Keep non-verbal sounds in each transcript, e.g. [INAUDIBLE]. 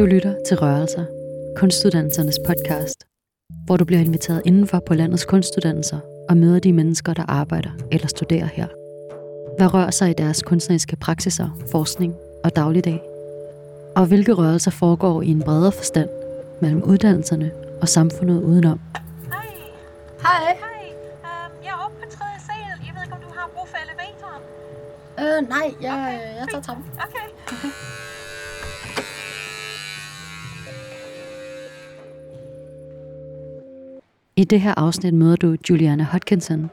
Du lytter til Rørelser, kunstuddannelsernes podcast, hvor du bliver inviteret indenfor på landets kunstuddannelser og møder de mennesker, der arbejder eller studerer her. Hvad rører sig i deres kunstneriske praksiser, forskning og dagligdag? Og hvilke rørelser foregår i en bredere forstand mellem uddannelserne og samfundet udenom? Hej. Hej. Hej. Um, jeg er oppe på tredje sal. Jeg ved ikke, om du har brug for elevatoren. Øh, nej, jeg, Okay, jeg tager trappen. Okay. I det her afsnit møder du Juliana Hodkinson,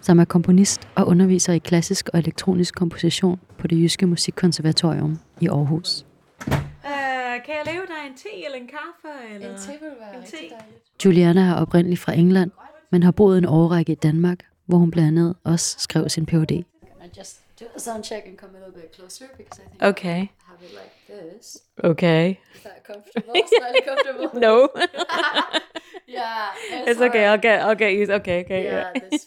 som er komponist og underviser i klassisk og elektronisk komposition på det Jyske Musikkonservatorium i Aarhus. Uh, kan jeg lave dig en te eller en kaffe? Eller? En te vil være En rigtig te. dejligt. Juliana er oprindeligt fra England, men har boet en årrække i Danmark, hvor hun blandt andet også skrev sin Ph.D. Can I just do a sound check and come a little bit closer because I think Okay. I have it like this. Okay. Is that comfortable? Slightly comfortable? [LAUGHS] No. [LAUGHS] yeah. [LAUGHS] It's okay. I'll get I'll get used. Okay. Okay. Yeah, Yeah. [LAUGHS] this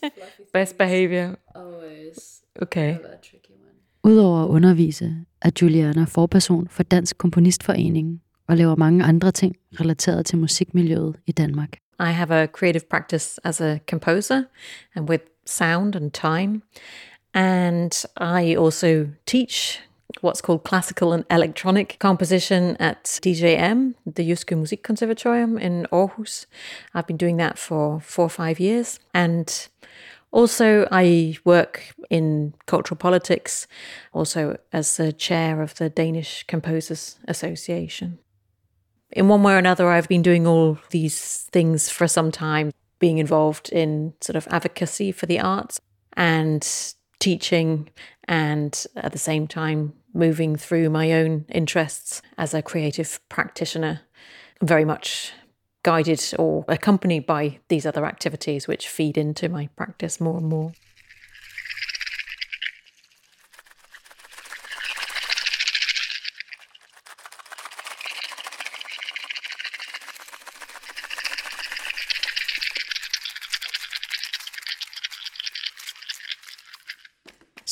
Best behavior. Always Okay. a a. Udover at undervise, er Juliana forperson for Dansk Komponistforening og laver mange andre ting relateret til musikmiljøet i Danmark. I have a creative practice as a composer and with sound and time. And I also teach what's called classical and electronic composition at DJM, the Jyske Musikkonservatorium in Aarhus. I've been doing that for four or five years. And also, I work in cultural politics, also as the chair of the Danish Composers Association in one way or another, I've been doing all these things for some time, being involved in sort of advocacy for the arts and teaching, and at the same time, moving through my own interests as a creative practitioner, very much guided or accompanied by these other activities, which feed into my practice more and more.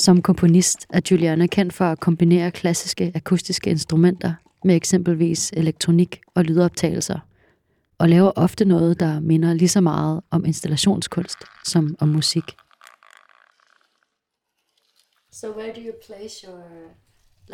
Som komponist er Juliana kendt for at kombinere klassiske akustiske instrumenter med eksempelvis elektronik og lydoptagelser, og laver ofte noget, der minder lige så meget om installationskunst som om musik. So where do you place your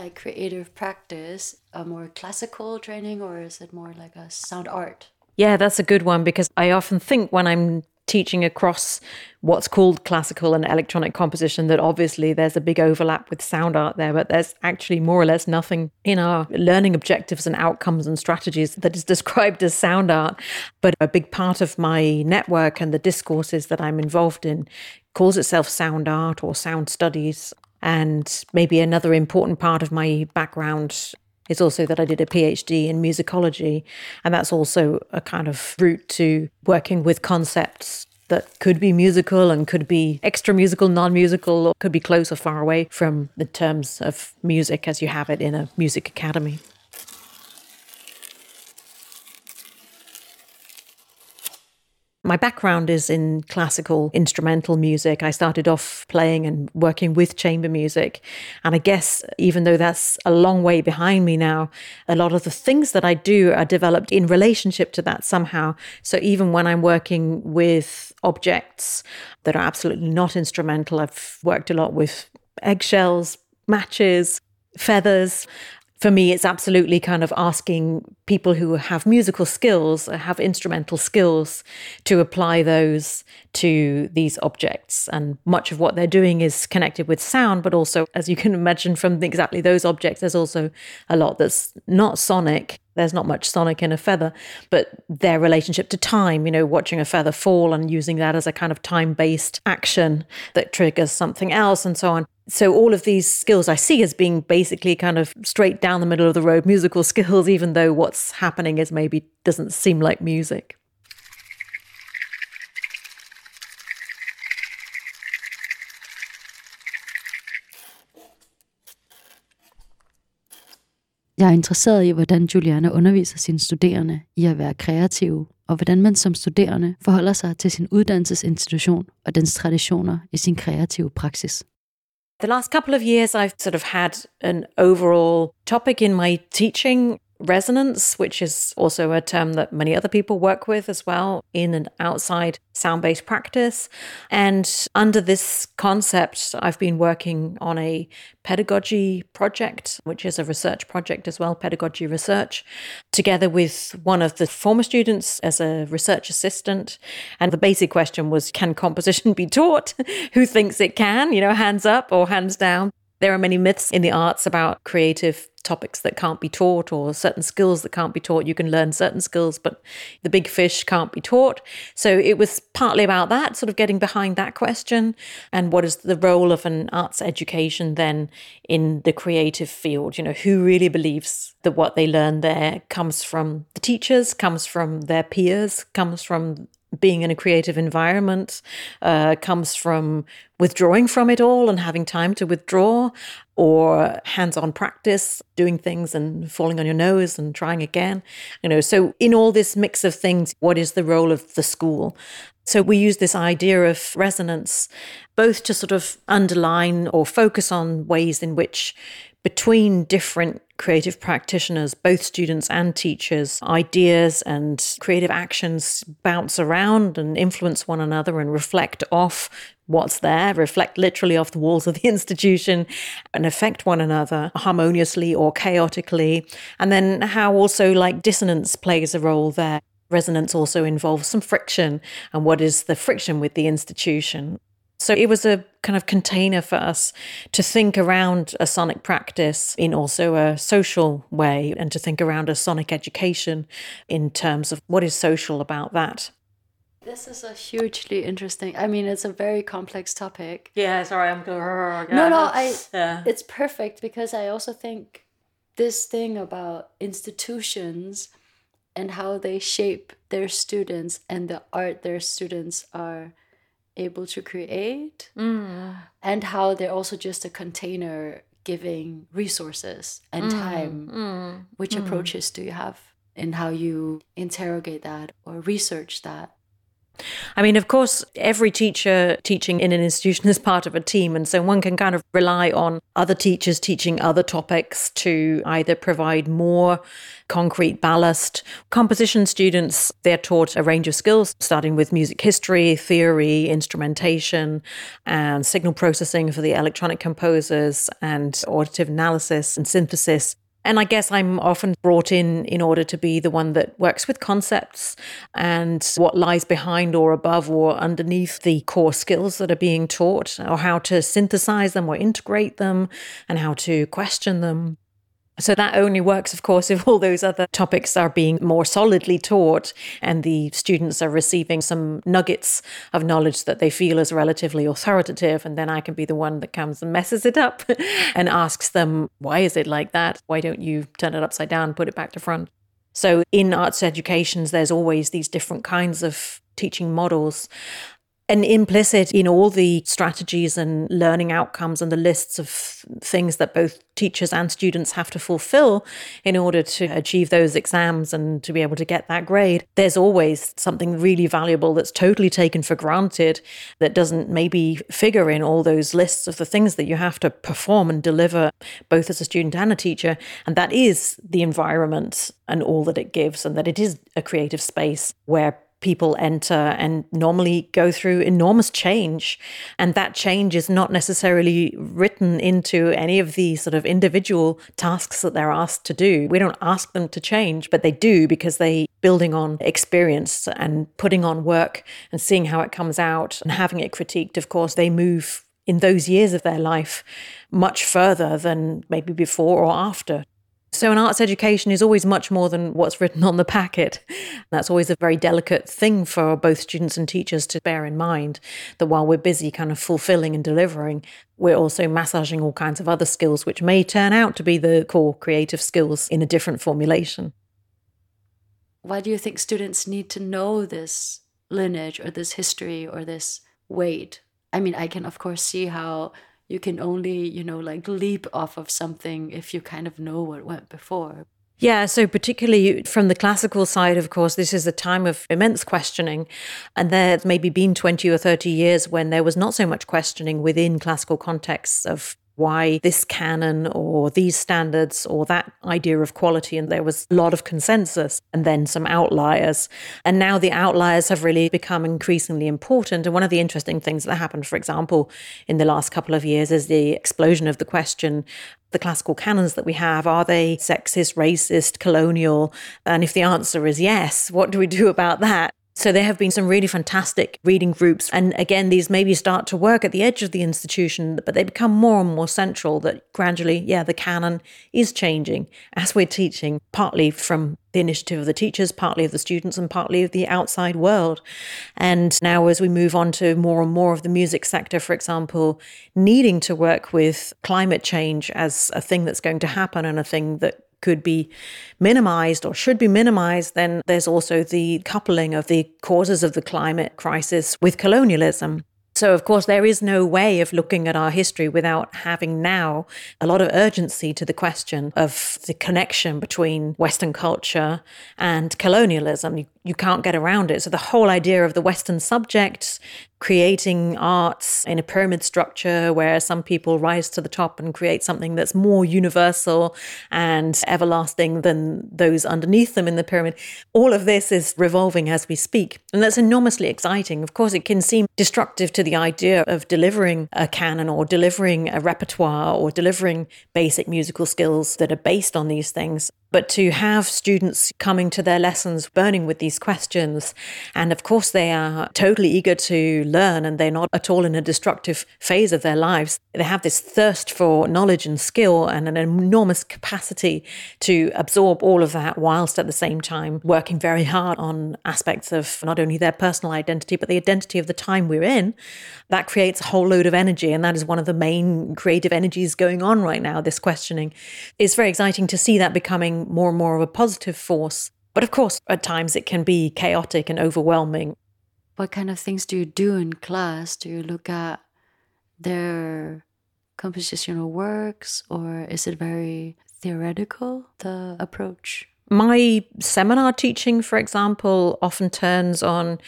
like creative practice? A more classical training or is it more like a sound art? Yeah, that's a good one because I often think when I'm teaching across what's called classical and electronic composition that obviously there's a big overlap with sound art there, but there's actually more or less nothing in our learning objectives and outcomes and strategies that is [LAUGHS] described as sound art. But a big part of my network and the discourses that I'm involved in calls itself sound art or sound studies. And maybe another important part of my background is also that I did a PhD in musicology. And that's also a kind of route to working with concepts that could be musical and could be extra musical, non musical, or could be close or far away from the terms of music as you have it in a music academy. My background is in classical instrumental music. I started off playing and working with chamber music. And I guess even though that's a long way behind me now, a lot of the things that I do are developed in relationship to that somehow. So even when I'm working with objects that are absolutely not instrumental, I've worked a lot with eggshells, matches, feathers for me, it's absolutely kind of asking people who have musical skills, uh, have instrumental skills, to apply those to these objects. And much of what they're doing is connected with sound, but also, as you can imagine from exactly those objects, there's also a lot that's not sonic. There's not much sonic in a feather, but their relationship to time, you know, watching a feather fall and using that as a kind of time based action that triggers something else and so on. So, all of these skills I see as being basically kind of straight down the middle of the road [LAUGHS] musical skills, even though what's happening is maybe doesn't seem like music. Jeg er interesseret i, hvordan Juliana underviser sine studerende i at være kreative, og hvordan man som studerende forholder sig til sin uddannelsesinstitution og dens traditioner i sin kreative praksis. The last couple of years, I've sort of had an overall topic in my teaching resonance, which is also a term that many other people work with as well in and outside sound based practice. And under this concept, I've been working on a pedagogy project, which is a research project as well, pedagogy research, together with one of the former students as a research assistant. And the basic question was can composition [LAUGHS] be taught? [LAUGHS] Who thinks it can? You know, hands up or hands down. There are many myths in the arts about creative topics that can't be taught or certain skills that can't be taught. You can learn certain skills, but the big fish can't be taught. So it was partly about that, sort of getting behind that question and what is the role of an arts education then in the creative field? You know, who really believes that what they learn there comes from the teachers, comes from their peers, comes from being in a creative environment uh, comes from withdrawing from it all and having time to withdraw, or hands on practice, doing things and falling on your nose and trying again. You know, so in all this mix of things, what is the role of the school? So we use this idea of resonance both to sort of underline or focus on ways in which between different creative practitioners, both students and teachers, ideas and creative actions bounce around and influence one another and reflect off what's there, reflect literally off the walls of the [LAUGHS] institution and affect one another harmoniously or chaotically. And then how also like dissonance plays a role there. Resonance also involves some friction. And what is the friction with the institution? So it was a kind of container for us to think around a sonic practice in also a social way and to think around a sonic education in terms of what is social about that. This is a hugely interesting. I mean, it's a very complex topic. Yeah, sorry, I'm going. No, no, I. Yeah. It's perfect because I also think this thing about institutions and how they shape their students and the art their students are able to create mm. and how they're also just a container giving resources and mm. time mm. which mm. approaches do you have in how you interrogate that or research that I mean, of course, every teacher teaching in an institution is part of a team. And so one can kind of rely on other teachers teaching other topics to either provide more concrete ballast. Composition students, they're taught a range of skills, starting with music history, theory, instrumentation, and signal processing for the electronic composers, and auditive analysis and synthesis. And I guess I'm often brought in in order to be the one that works with concepts and what lies behind or above or underneath the core skills that are being taught, or how to synthesize them or integrate them, and how to question them. So that only works, of course, [LAUGHS] if all those other topics are being more solidly taught and the students are receiving some nuggets of knowledge that they feel is relatively authoritative. And then I can be the one that comes and messes it up [LAUGHS] and asks them, why is it like that? Why don't you turn it upside down, put it back to front? So in arts educations, there's always these different kinds of teaching models. And implicit in all the strategies and learning outcomes and the lists of things that both teachers and students have to fulfill in order to achieve those exams and to be able to get that grade, there's always something really valuable that's totally taken for granted that doesn't maybe figure in all those lists of the things that you have to perform and deliver both as a student and a teacher. And that is the environment and all that it gives, and that it is a creative space where people enter and normally go through enormous change. And that change is not necessarily written into any of the sort of individual tasks that they're asked to do. We don't ask them to change, but they do because they building on experience and putting on work and seeing how it comes out and having it critiqued. Of course, they move in those years of their life much further than maybe before or after. So, an arts education is always much more than what's written on the packet. That's always a very delicate thing for both students and teachers to bear in mind that while we're busy kind of fulfilling and delivering, we're also massaging all kinds of other skills, which may turn out to be the core creative skills in a different formulation. Why do you think students need to know this lineage or this history or this weight? I mean, I can, of course, see how you can only you know like leap off of something if you kind of know what went before yeah, so particularly from the classical side, of course, this is a time of immense questioning. And there's maybe been 20 or 30 years when there was not so much questioning within classical contexts of why this canon or these standards or that idea of quality. And there was a lot of consensus and then some outliers. And now the outliers have really become increasingly important. And one of the interesting things that happened, for example, in the last couple of years is the explosion of the question the classical canons that we have are they sexist, racist, colonial? And if the answer is yes, what do we do about that? So there have been some really fantastic reading groups. And again, these maybe start to work at the edge of the institution, but they become more and more central that gradually, yeah, the canon is changing as we're teaching, partly from the initiative of the teachers, partly of the students, and partly of the outside world. And now, as we move on to more and more of the music sector, for example, needing to work with climate change as a thing that's going to happen and a thing that could be minimized or should be minimized, then there's also the coupling of the causes of the climate crisis with colonialism. So, of course, there is no way of looking at our history without having now a lot of urgency to the question of the connection between Western culture and colonialism. You, you can't get around it. So, the whole idea of the Western subject creating arts in a pyramid structure where some people rise to the top and create something that's more universal and everlasting than those underneath them in the pyramid. All of this is revolving as we speak. And that's enormously exciting. Of course, it can seem destructive to the idea of delivering a canon or delivering a repertoire or delivering basic musical skills that are based on these things. But to have students coming to their lessons burning with these questions, and of course they are totally eager to learn and they're not at all in a destructive phase of their lives. They have this thirst for knowledge and skill and an enormous capacity to absorb all of that whilst at the same time working very hard on aspects of not only their personal identity, but the identity of the time we're in. That creates a whole load of energy. And that is one of the main creative energies going on right now, this questioning. It's very exciting to see that becoming more and more of a positive force. But of course, at times it can be chaotic and overwhelming. What kind of things do you do in class? Do you look at their compositional works or is it very theoretical, the approach? My seminar teaching, for example, often turns on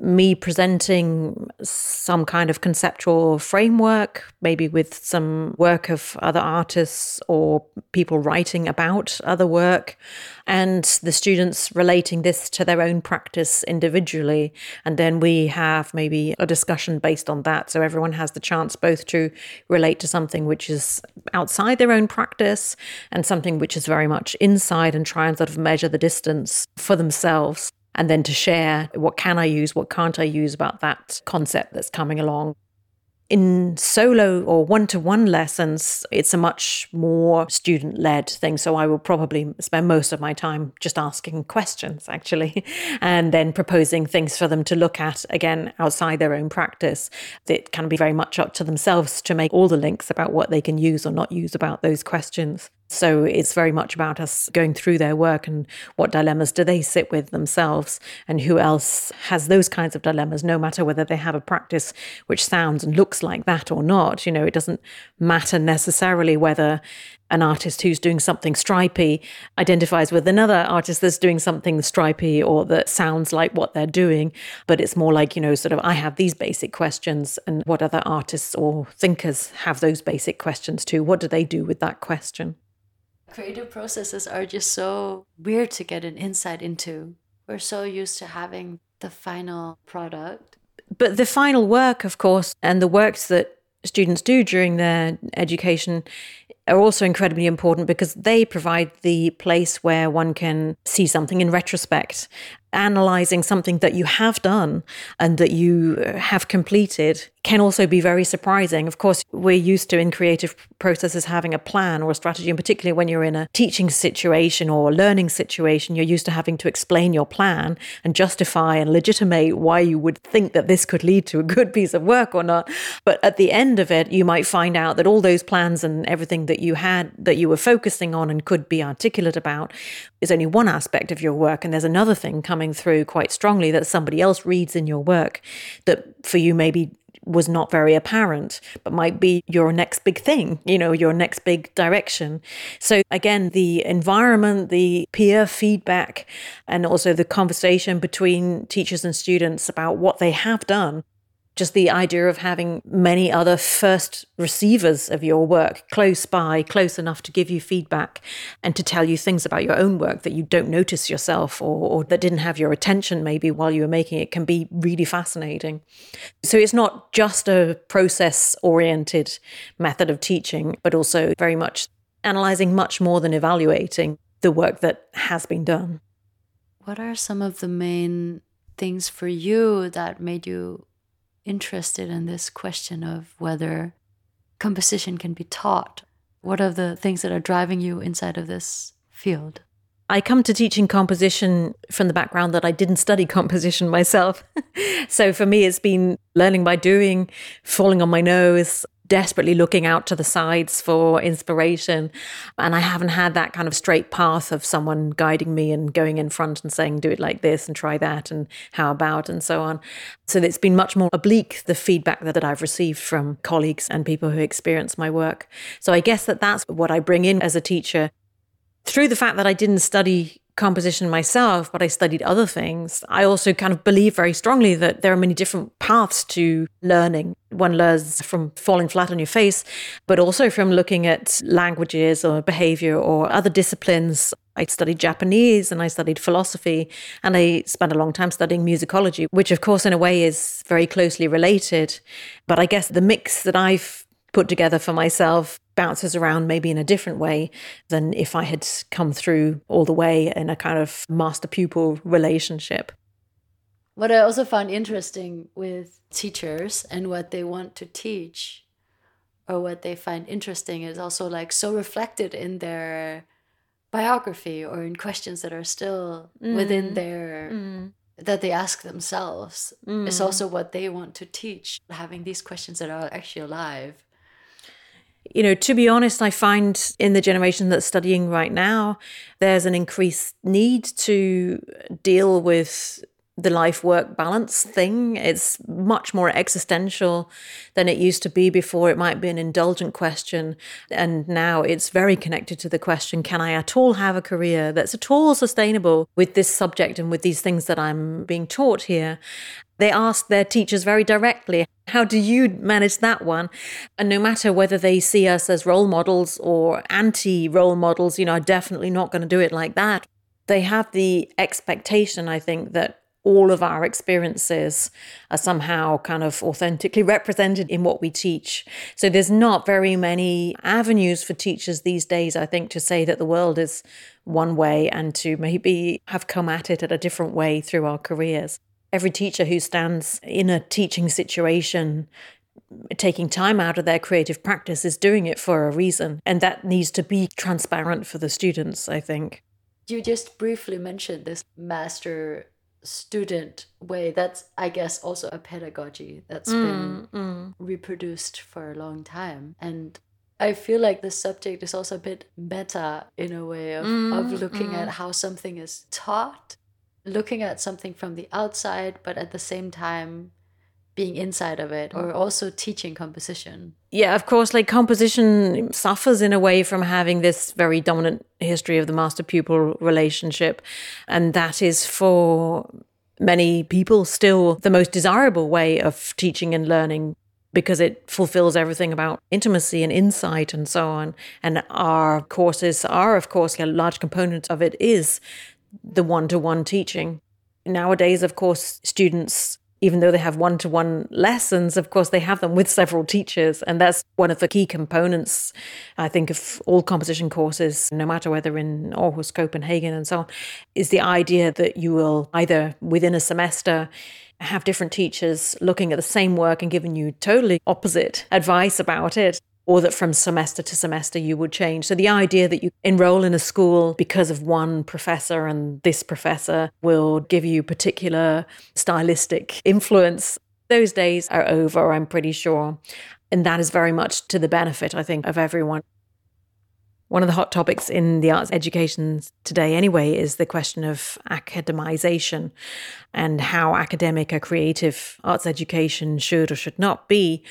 me presenting some kind of conceptual framework, maybe with some work of other artists or people writing about other work, and the students relating this to their own practice individually. And then we have maybe a discussion based on that. So everyone has the chance both to relate to something which is outside their own practice and something which is very much inside and try and sort of measure the distance for themselves and then to share what can I use, what can't I use about that concept that's coming along. In solo or one to one lessons, it's a much more student led thing. So I will probably spend most of my time just asking questions, actually, [LAUGHS] and then proposing things for them to look at again outside their own practice. It can be very much up to themselves to make all the links about what they can use or not use about those questions. So it's very much about us going through their work and what dilemmas do they sit with themselves and who else has those kinds of dilemmas, no matter whether they have a practice which sounds and looks like that or not. You know, it doesn't matter necessarily whether an artist who's doing something stripy identifies with another artist that's doing something stripy or that sounds like what they're doing. But it's more like, you know, sort of, I have these basic questions, and what other artists or thinkers have those basic questions too? What do they do with that question? Creative processes are just so weird to get an insight into. We're so used to having the final product. But the final work, of course, and the works that students do during their education are also incredibly important because they provide the place where one can see something in retrospect analyzing something that you have done and that you uh, have completed can also be very surprising. Of course, we're used to in creative processes having a plan or a strategy, and particularly when you're in a teaching situation or a learning situation, you're used to having to explain your plan and justify and legitimate why you would think that this could lead to a good [LAUGHS] piece of work or not. But at the end of it, you might find out that all those plans and everything that you had that you were focusing on and could be articulate about is only one aspect of your work, and there's another thing coming through quite strongly that somebody else reads in your work that for you maybe was not very apparent, but might be your next big thing, you know, your next big direction. So, again, the environment, the peer feedback, and also the conversation between teachers and students about what they have done just the idea of having many other first receivers of your work close by, close enough to give you feedback and to tell you things about your own work that you don't notice yourself or, or that didn't have your attention maybe while you were making it can be really fascinating. So it's not just a process oriented method of teaching, but also very much analyzing much more than evaluating the work that has been done. What are some of the main things for you that made you interested in this question of whether composition can be taught? What are the things that are driving you inside of this field? I come to teaching composition from the background that I didn't study composition [LAUGHS] myself. [LAUGHS] so for me, it's been learning by doing, falling on my nose, desperately looking out to the sides for inspiration. And I haven't had that kind of straight path of someone guiding me and going in front and saying, do it like this and try that and how about and so on. So it's been much more oblique, the feedback that that I've received from colleagues and people who experience my work. So I guess that that's what I bring in as a teacher. Through the fact that I didn't study composition myself, but I studied other things, I also kind of believe very strongly that there are many different paths to learning. One learns from falling flat on your face, but also from looking at languages or behavior or other disciplines. I studied Japanese and I studied philosophy, and I spent a long time studying musicology, which, of course, in a way is very closely related. But I guess the mix that I've put together for myself bounces around maybe in a different way than if I had come through all the way in a kind of master pupil relationship. What I also find interesting with teachers and what they want to teach or what they find interesting is also like so reflected in their biography or in questions that are still mm. within their mm. that they ask themselves mm. is also what they want to teach having these questions that are actually alive you know, to be honest, I find in the generation that's studying right now, there's an increased need to deal with the life work balance thing. It's much more existential than it used to be before. It might be an indulgent question. And now it's very connected to the question can I at all have a career that's at all sustainable with this subject and with these things that I'm being taught here? They ask their teachers very directly, How do you manage that one? And no matter whether they see us as role models or anti role models, you know, I'm definitely not going to do it like that. They have the expectation, I think, that all of our experiences are somehow kind of authentically represented in what we teach. So there's not very many avenues for teachers these days, I think, to say that the world is one way and to maybe have come at it at a different way through our careers. Every teacher who stands in a teaching situation taking time out of their creative practice is doing it for a reason. And that needs to be transparent for the students, I think. You just briefly mentioned this master student way that's i guess also a pedagogy that's mm, been mm. reproduced for a long time and i feel like the subject is also a bit meta in a way of, mm, of looking mm. at how something is taught looking at something from the outside but at the same time being inside of it or mm. also teaching composition. Yeah of course like composition suffers in a way from having this very dominant history of the master pupil relationship and that is for many people still the most desirable way of teaching and learning because it fulfills everything about intimacy and insight and so on. And our courses are of course a large component of it is the one-to-one teaching nowadays of course students even though they have one to one lessons, of course, they have them with several teachers. And that's one of the key components, I think, of all composition courses, no matter whether in Aarhus, Copenhagen, and so on, is the idea that you will either within a semester have different teachers looking at the same work and giving you totally opposite advice about it or that from semester to semester you would change. So the idea that you enroll in a school because of one professor and this professor will give you particular stylistic influence, those days are over, I'm pretty sure. And that is very much to the benefit, I think, of everyone. One of the hot topics in the arts education today, anyway, is the question of academization and how academic a creative arts education should or should not be.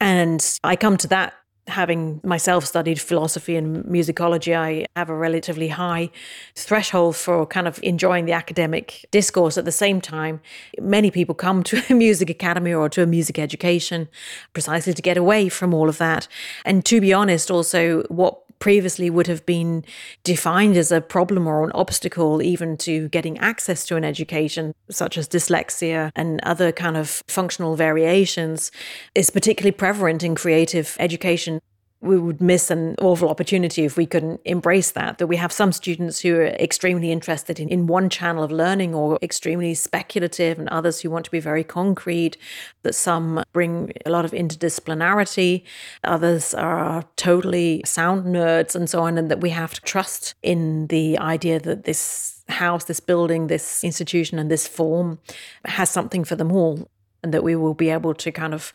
And I come to that having myself studied philosophy and musicology, I have a relatively high threshold for kind of enjoying the academic discourse. At the same time, many people come to a [LAUGHS] music academy or to a music education precisely to get away from all of that. And to be honest, also, what previously would have been defined as a problem or an obstacle even to getting access to an education such as dyslexia and other kind of functional variations is particularly prevalent in creative education we would miss an awful opportunity if we couldn't embrace that. That we have some students who are extremely interested in, in one channel of learning or extremely speculative, and others who want to be very concrete. That some bring a lot of interdisciplinarity, others are totally sound nerds, and so on. And that we have to trust in the idea that this house, this building, this institution, and this form has something for them all, and that we will be able to kind of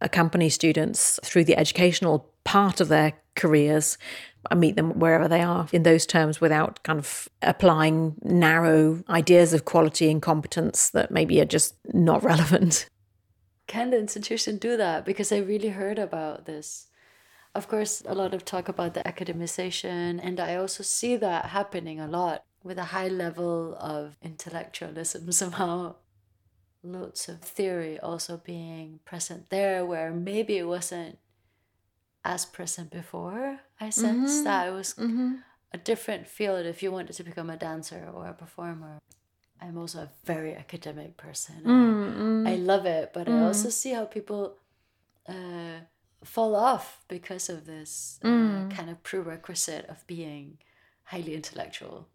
accompany students through the educational part of their careers. I meet them wherever they are in those terms without kind of applying narrow ideas of quality and competence that maybe are just not [LAUGHS] relevant. Can the institution do that? Because I really heard about this. Of course, a lot of talk about the academization, and I also see that happening a lot with a high level of intellectualism [LAUGHS] somehow loads of theory also being present there where maybe it wasn't as present before i sensed mm-hmm. that it was mm-hmm. a different field if you wanted to become a dancer or a performer i'm also a very academic person mm-hmm. I, love it but i mm. also see how people uh, fall off because of this uh, mm. kind of prerequisite of being highly intellectual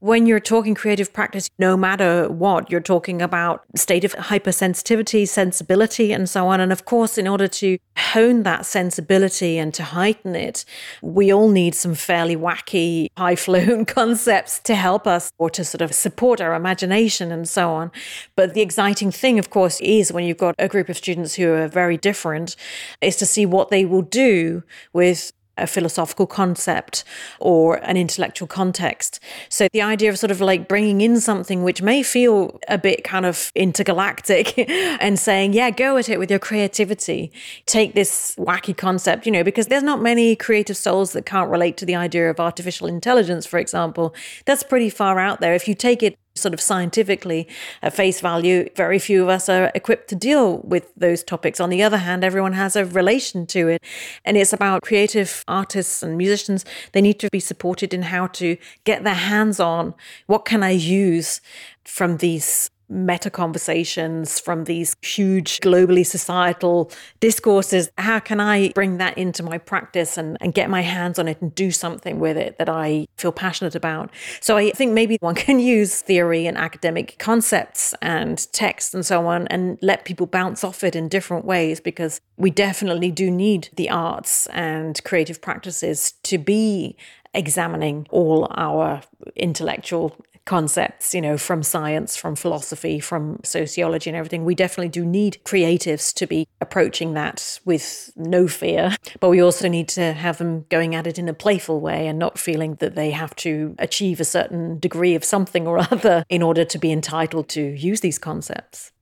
when you're talking creative practice, no matter what, you're talking about state of hypersensitivity, sensibility, and so on. And of course, in order to hone that sensibility and to heighten it, we all need some fairly wacky, high flown [LAUGHS] concepts to help us or to sort of support our imagination and so on. But the exciting thing, of course, is when you've got a group of students who are very different, is to see what they will do with a philosophical concept or an intellectual context. So the idea of sort of like bringing in something which may feel a bit kind of intergalactic [LAUGHS] and saying, yeah, go at it with your creativity. Take this wacky concept, you know, because there's not many creative souls that can't relate to the idea of artificial intelligence, for example. That's pretty far out there. If you take it sort of scientifically at face value, very few of us are equipped to deal with those topics. On the other hand, everyone has a relation to it. And it's about creative artists and musicians. They need to be supported in how to get their hands on what can I use from these meta conversations from these huge globally societal discourses. How can i bring that into my practice and, and get my hands on it and do something with it that i feel passionate about? So i think maybe one can use theory and academic concepts and text and so on and let people bounce off it in different ways because we definitely do need the arts and creative practices to be examining all our intellectual concepts, you know, from science, from philosophy, from sociology and everything. We definitely do need creatives to be approaching that with no fear, but we also need to have them going at it in a playful way and not feeling that they have to achieve a certain degree of something or [LAUGHS] other in order to be entitled to use these concepts.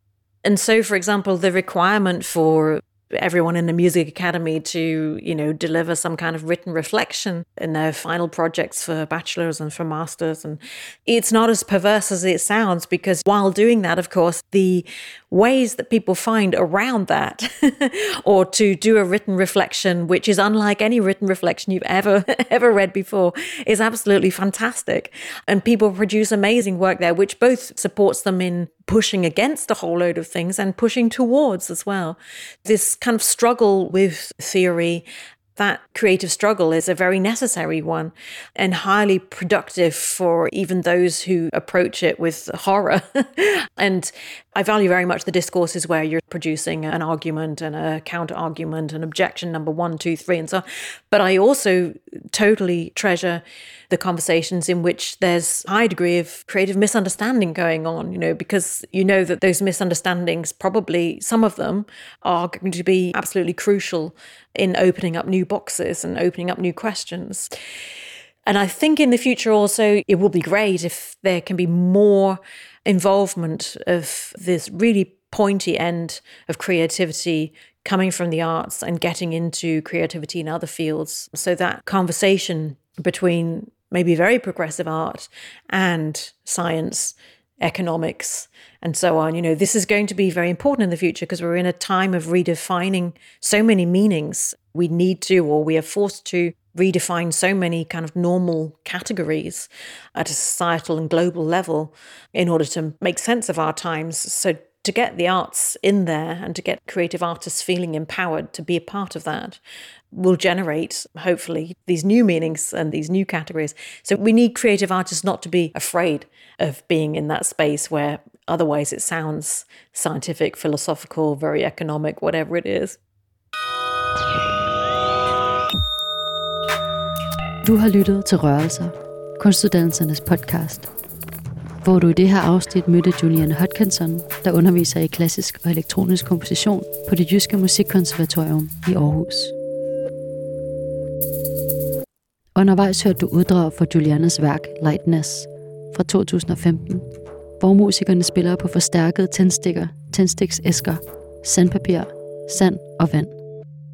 And so, for example, the requirement for everyone in the music academy to you know deliver some kind of written reflection in their final projects for bachelors and for masters. And it's not as perverse as it sounds because while doing that of course the ways that people find around that [LAUGHS] or to do a written reflection which is unlike any written reflection you've ever [LAUGHS] ever read before is absolutely fantastic. And people produce amazing work there which both supports them in pushing against a whole load of things and pushing towards as well. This kind of struggle with theory that creative struggle is a very necessary one and highly productive for even those who approach it with horror. [LAUGHS] and I value very much the discourses where you're producing an argument and a counter argument and objection number one, two, three, and so on. But I also totally treasure the conversations in which there's a high degree of creative misunderstanding going on, you know, because you know that those misunderstandings, probably some of them, are going to be absolutely crucial in opening up new boxes and opening up new questions. And I think in the future also, it will be great if there can be more involvement of this really pointy end of creativity coming from the arts and getting into creativity in other fields. So that conversation between maybe very progressive art and science, economics, and so on. You know, this is going to be very important in the future because we're in a time of redefining so many meanings. We need to, or we are forced to, redefine so many kind of normal categories at a societal and global level in order to make sense of our times. So, to get the arts in there and to get creative artists feeling empowered to be a part of that will generate, hopefully, these new meanings and these new categories. So, we need creative artists not to be afraid of being in that space where otherwise it sounds scientific, philosophical, very economic, whatever it is. Du har lyttet til Rørelser, Kunstuddannelsernes podcast, hvor du i det her afsnit mødte Julian Hodkinson, der underviser i klassisk og elektronisk komposition på det Jyske Musikkonservatorium i Aarhus. Undervejs hørte du uddrag fra Julianes værk Lightness fra 2015, hvor musikerne spiller på forstærkede tændstikker, tændstiksæsker, sandpapir, sand og vand.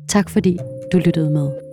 Tak fordi du lyttede med.